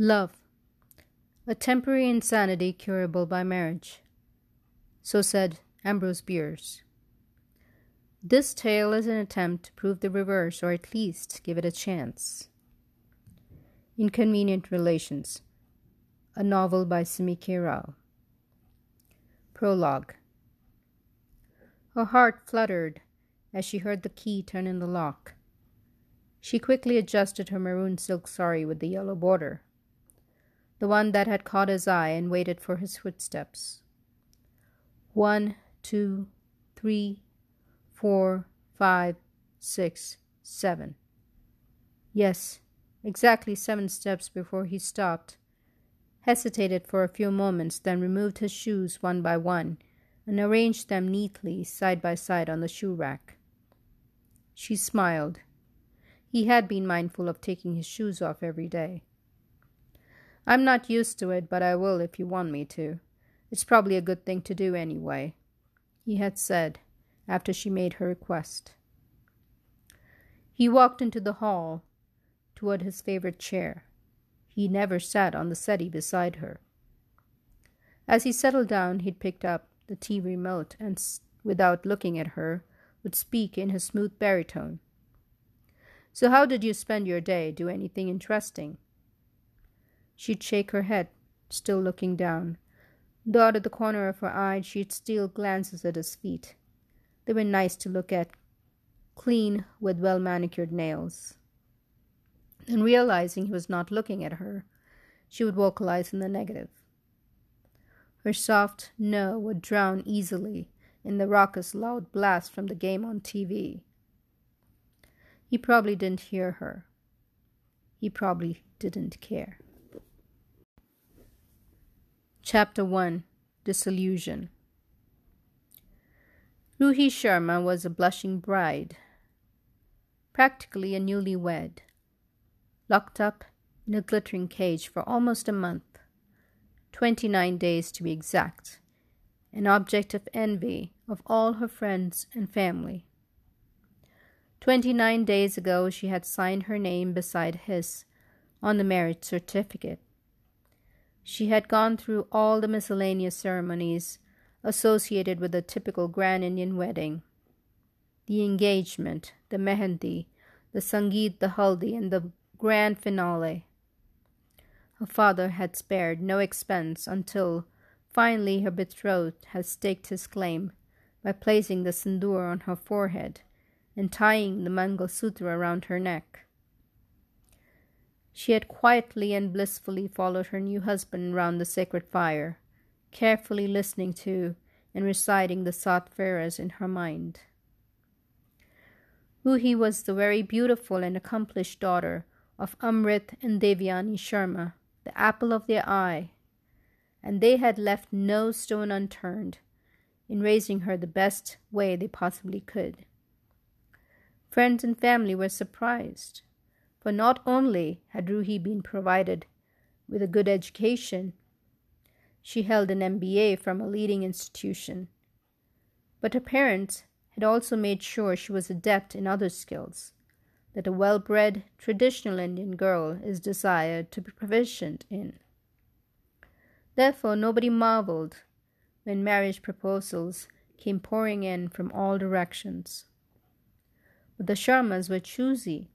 Love. A temporary insanity curable by marriage. So said Ambrose Bierce. This tale is an attempt to prove the reverse, or at least give it a chance. Inconvenient Relations. A novel by Simi Rao. Prologue. Her heart fluttered as she heard the key turn in the lock. She quickly adjusted her maroon silk sari with the yellow border the one that had caught his eye and waited for his footsteps. One, two, three, four, five, six, seven. Yes, exactly seven steps before he stopped, hesitated for a few moments, then removed his shoes one by one and arranged them neatly side by side on the shoe rack. She smiled. He had been mindful of taking his shoes off every day. I'm not used to it, but I will if you want me to. It's probably a good thing to do anyway, he had said after she made her request. He walked into the hall toward his favorite chair. He never sat on the settee beside her. As he settled down, he'd picked up the TV remote and, without looking at her, would speak in his smooth baritone. So, how did you spend your day? Do anything interesting? She'd shake her head, still looking down. Though of the corner of her eye she'd steal glances at his feet. They were nice to look at, clean with well manicured nails. And realizing he was not looking at her, she would vocalize in the negative. Her soft no would drown easily in the raucous loud blast from the game on TV. He probably didn't hear her. He probably didn't care. Chapter 1 Disillusion Ruhi Sharma was a blushing bride, practically a newlywed, locked up in a glittering cage for almost a month, twenty nine days to be exact, an object of envy of all her friends and family. Twenty nine days ago she had signed her name beside his on the marriage certificate she had gone through all the miscellaneous ceremonies associated with a typical grand Indian wedding the engagement, the mehendi, the sangeet, the haldi, and the grand finale. Her father had spared no expense until finally her betrothed had staked his claim by placing the sindoor on her forehead and tying the mangal sutra around her neck. She had quietly and blissfully followed her new husband round the sacred fire, carefully listening to and reciting the Sat Feras in her mind. Ruhi was the very beautiful and accomplished daughter of Amrit and Devyani Sharma, the apple of their eye, and they had left no stone unturned in raising her the best way they possibly could. Friends and family were surprised for not only had Ruhi been provided with a good education, she held an MBA from a leading institution, but her parents had also made sure she was adept in other skills that a well bred, traditional Indian girl is desired to be proficient in. Therefore, nobody marveled when marriage proposals came pouring in from all directions. But the Sharmas were choosy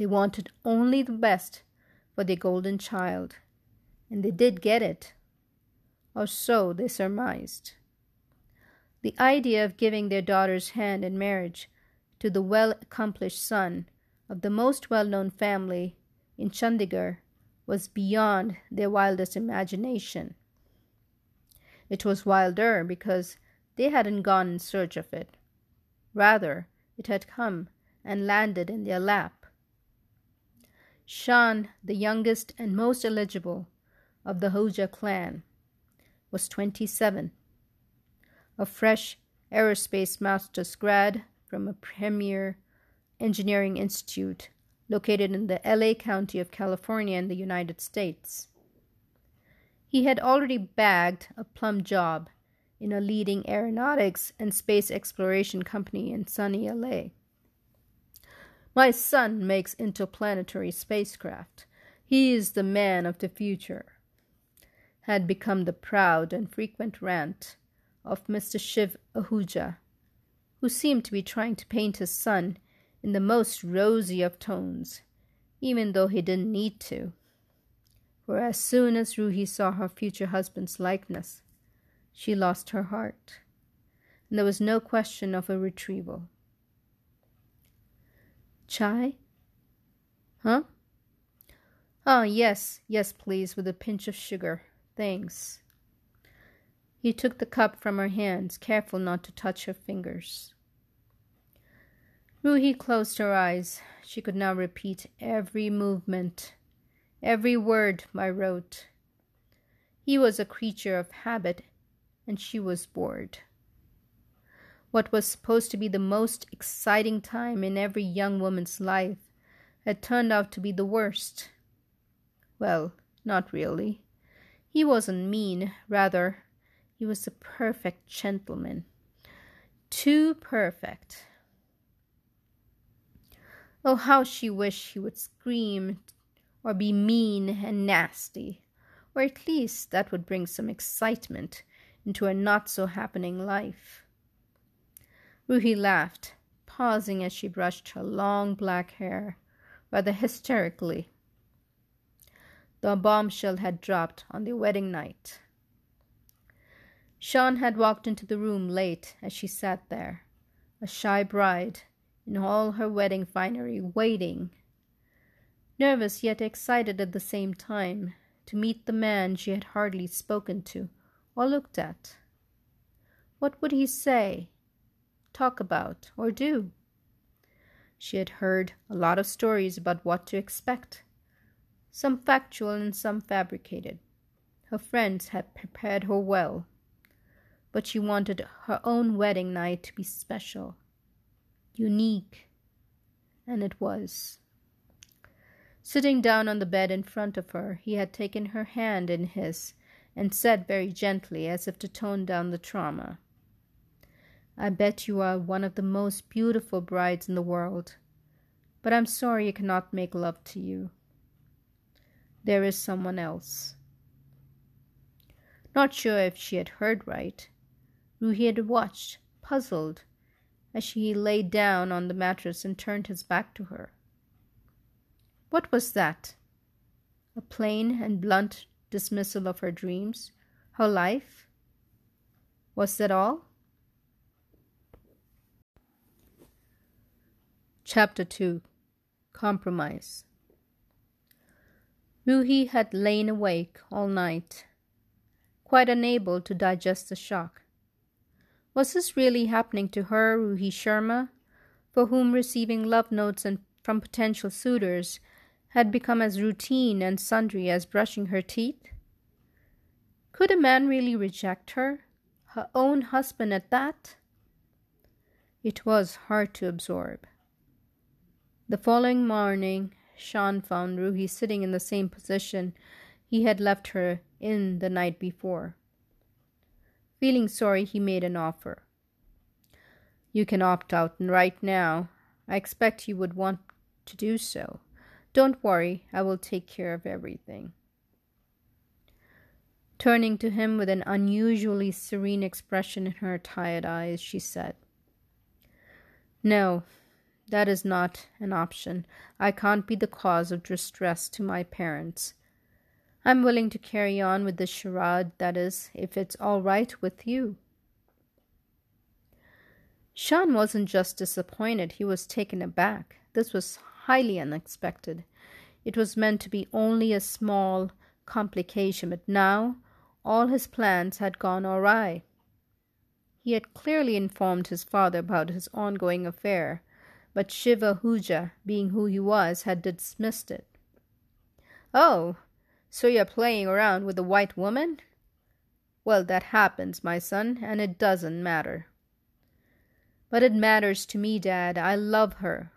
they wanted only the best for their golden child, and they did get it, or so they surmised. The idea of giving their daughter's hand in marriage to the well accomplished son of the most well known family in Chandigarh was beyond their wildest imagination. It was wilder because they hadn't gone in search of it. Rather, it had come and landed in their lap. Shan, the youngest and most eligible of the Ahuja clan, was 27. A fresh aerospace master's grad from a premier engineering institute located in the LA County of California in the United States. He had already bagged a plum job in a leading aeronautics and space exploration company in sunny LA. My son makes interplanetary spacecraft. He is the man of the future, had become the proud and frequent rant of Mr. Shiv Ahuja, who seemed to be trying to paint his son in the most rosy of tones, even though he didn't need to. For as soon as Ruhi saw her future husband's likeness, she lost her heart, and there was no question of a retrieval. Chai? Huh? Oh, yes, yes, please, with a pinch of sugar. Thanks. He took the cup from her hands, careful not to touch her fingers. Ruhi closed her eyes. She could now repeat every movement, every word by rote. He was a creature of habit, and she was bored. What was supposed to be the most exciting time in every young woman's life had turned out to be the worst. Well, not really. He wasn't mean, rather, he was a perfect gentleman. Too perfect. Oh, how she wished he would scream or be mean and nasty, or at least that would bring some excitement into a not so happening life. Ruhi laughed, pausing as she brushed her long black hair, rather hysterically. The bombshell had dropped on the wedding night. Sean had walked into the room late as she sat there, a shy bride in all her wedding finery, waiting, nervous yet excited at the same time, to meet the man she had hardly spoken to or looked at. What would he say, talk about, or do? She had heard a lot of stories about what to expect, some factual and some fabricated. Her friends had prepared her well but she wanted her own wedding night to be special, unique, and it was. Sitting down on the bed in front of her, he had taken her hand in his and said very gently, as if to tone down the trauma, I bet you are one of the most beautiful brides in the world, but I'm sorry I cannot make love to you. There is someone else. Not sure if she had heard right, Ruhi had watched, puzzled, as she lay down on the mattress and turned his back to her. What was that? A plain and blunt dismissal of her dreams, her life? Was that all? Chapter 2 Compromise Ruhi had lain awake all night, quite unable to digest the shock. Was this really happening to her, Ruhi Sharma, for whom receiving love notes and from potential suitors had become as routine and sundry as brushing her teeth? Could a man really reject her, her own husband at that? It was hard to absorb. The following morning, Sean found Ruhi sitting in the same position he had left her in the night before. Feeling sorry, he made an offer. You can opt out right now. I expect you would want to do so. Don't worry, I will take care of everything. Turning to him with an unusually serene expression in her tired eyes, she said, No, that is not an option. I can't be the cause of distress to my parents. I'm willing to carry on with the charade, that is, if it's all right with you. Sean wasn't just disappointed, he was taken aback. This was highly unexpected. It was meant to be only a small complication, but now all his plans had gone awry. He had clearly informed his father about his ongoing affair, but Shiv Ahuja, being who he was, had dismissed it. Oh, so you're playing around with a white woman? Well, that happens, my son, and it doesn't matter. But it matters to me, Dad. I love her.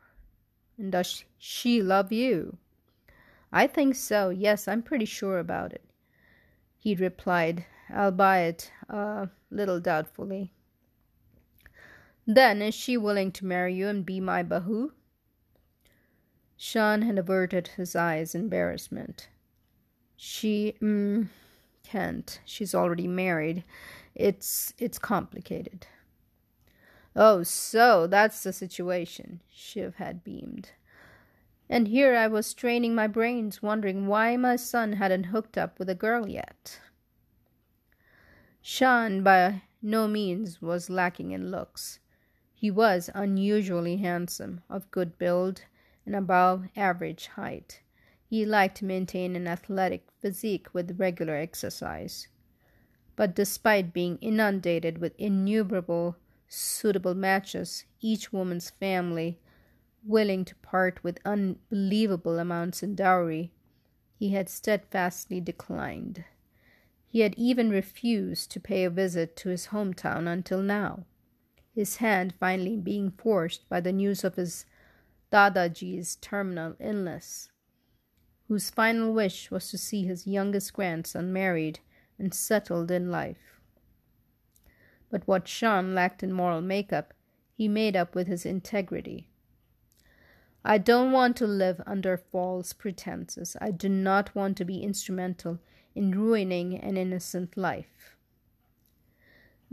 And does she love you? I think so. Yes, I'm pretty sure about it. He replied, albeit a little doubtfully. Then is she willing to marry you and be my bahu? Sean had averted his eyes in embarrassment. She mm, can't. She's already married. It's it's complicated. Oh, so that's the situation, Shiv had beamed. And here I was straining my brains, wondering why my son hadn't hooked up with a girl yet. Sean by no means was lacking in looks. He was unusually handsome, of good build, and above average height. He liked to maintain an athletic physique with regular exercise. But despite being inundated with innumerable suitable matches, each woman's family willing to part with unbelievable amounts in dowry, he had steadfastly declined. He had even refused to pay a visit to his hometown until now, his hand finally being forced by the news of his Dadaji's terminal illness, whose final wish was to see his youngest grandson married and settled in life. But what Sean lacked in moral makeup, he made up with his integrity. I don't want to live under false pretenses. I do not want to be instrumental in ruining an innocent life.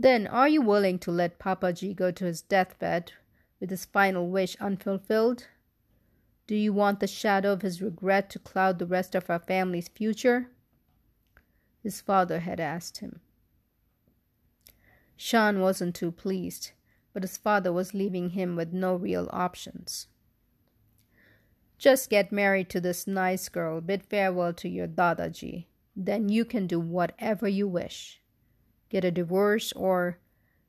Then are you willing to let Papa Papaji go to his deathbed with his final wish unfulfilled? Do you want the shadow of his regret to cloud the rest of our family's future? His father had asked him. Sean wasn't too pleased, but his father was leaving him with no real options. Just get married to this nice girl, bid farewell to your Dadaji. Then you can do whatever you wish. Get a divorce, or,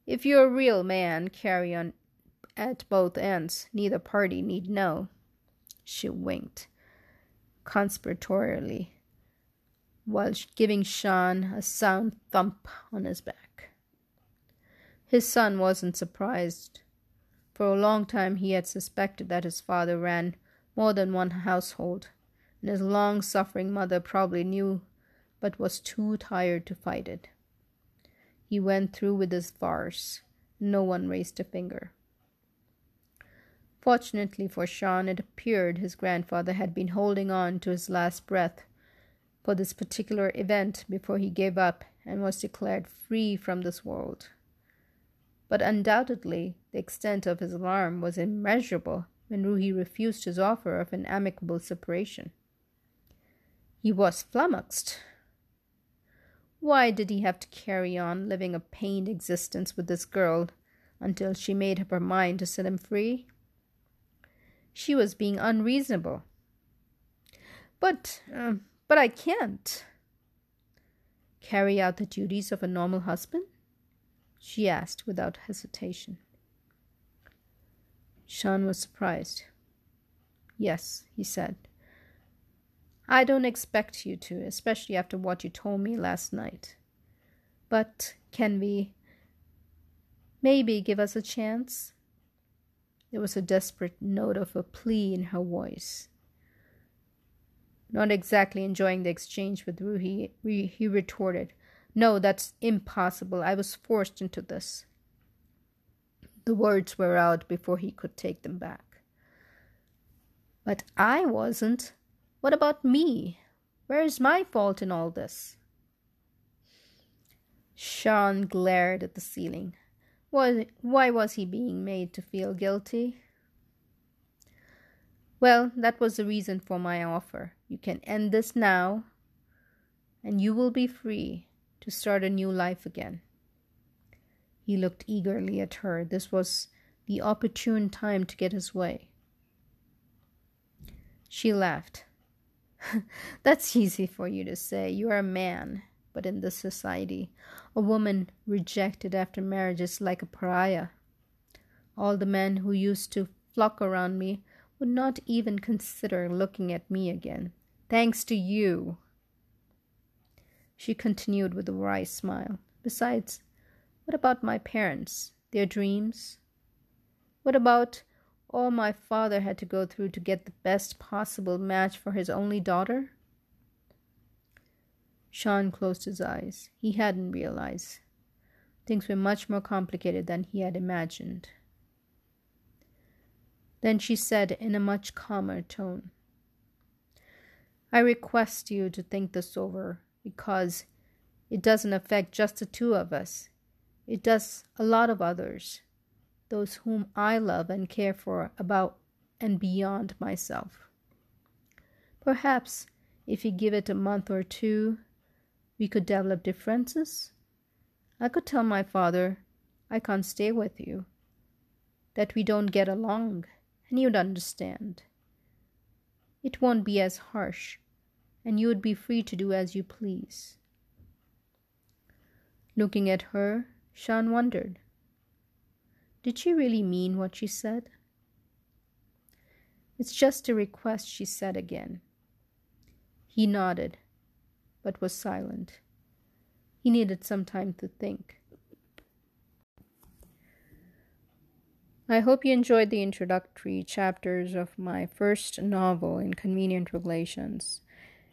if you're a real man, carry on at both ends. Neither party need know. She winked conspiratorially while giving Sean a sound thump on his back. His son wasn't surprised. For a long time he had suspected that his father ran more than one household, and his long suffering mother probably knew but was too tired to fight it. He went through with his farce. No one raised a finger. Fortunately for Sean, it appeared his grandfather had been holding on to his last breath for this particular event before he gave up and was declared free from this world. But undoubtedly, the extent of his alarm was immeasurable when Ruhi refused his offer of an amicable separation. He was flummoxed. Why did he have to carry on living a pained existence with this girl until she made up her mind to set him free? She was being unreasonable. But, uh, but I can't. Carry out the duties of a normal husband? She asked without hesitation. Sean was surprised. Yes, he said. I don't expect you to, especially after what you told me last night. But can we maybe give us a chance? There was a desperate note of a plea in her voice. Not exactly enjoying the exchange with Ruhi, he retorted, No, that's impossible. I was forced into this. The words were out before he could take them back. But I wasn't. What about me? Where is my fault in all this? Sean glared at the ceiling. Why, was he being made to feel guilty? Well, that was the reason for my offer. You can end this now, and you will be free to start a new life again. He looked eagerly at her. This was the opportune time to get his way. She laughed. That's easy for you to say. You are a man. But in this society, a woman rejected after marriage is like a pariah. All the men who used to flock around me would not even consider looking at me again. Thanks to you. She continued with a wry smile. Besides, what about my parents, their dreams? What about all my father had to go through to get the best possible match for his only daughter? Sean closed his eyes. He hadn't realized. Things were much more complicated than he had imagined. Then she said in a much calmer tone, I request you to think this over because it doesn't affect just the two of us. It does a lot of others, those whom I love and care for about and beyond myself. Perhaps if you give it a month or two, we could develop differences. I could tell my father I can't stay with you, that we don't get along, and you'd understand. It won't be as harsh, and you would be free to do as you please. Looking at her, Sean wondered. Did she really mean what she said? It's just a request, she said again. He nodded, but was silent. He needed some time to think. I hope you enjoyed the introductory chapters of my first novel, Inconvenient Relations.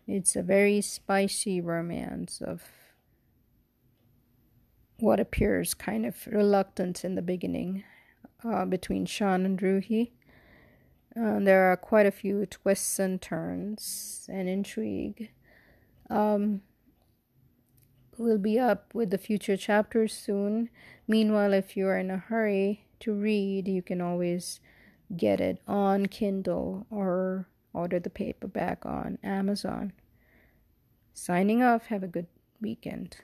It's a very spicy romance of what appears kind of reluctant in the beginning uh, between Sean and Ruhi. Uh, there are quite a few twists and turns and intrigue. Um, we'll be up with the future chapters soon. Meanwhile, if you're in a hurry to read, you can always get it on Kindle or order the paperback on Amazon. Signing off. Have a good weekend.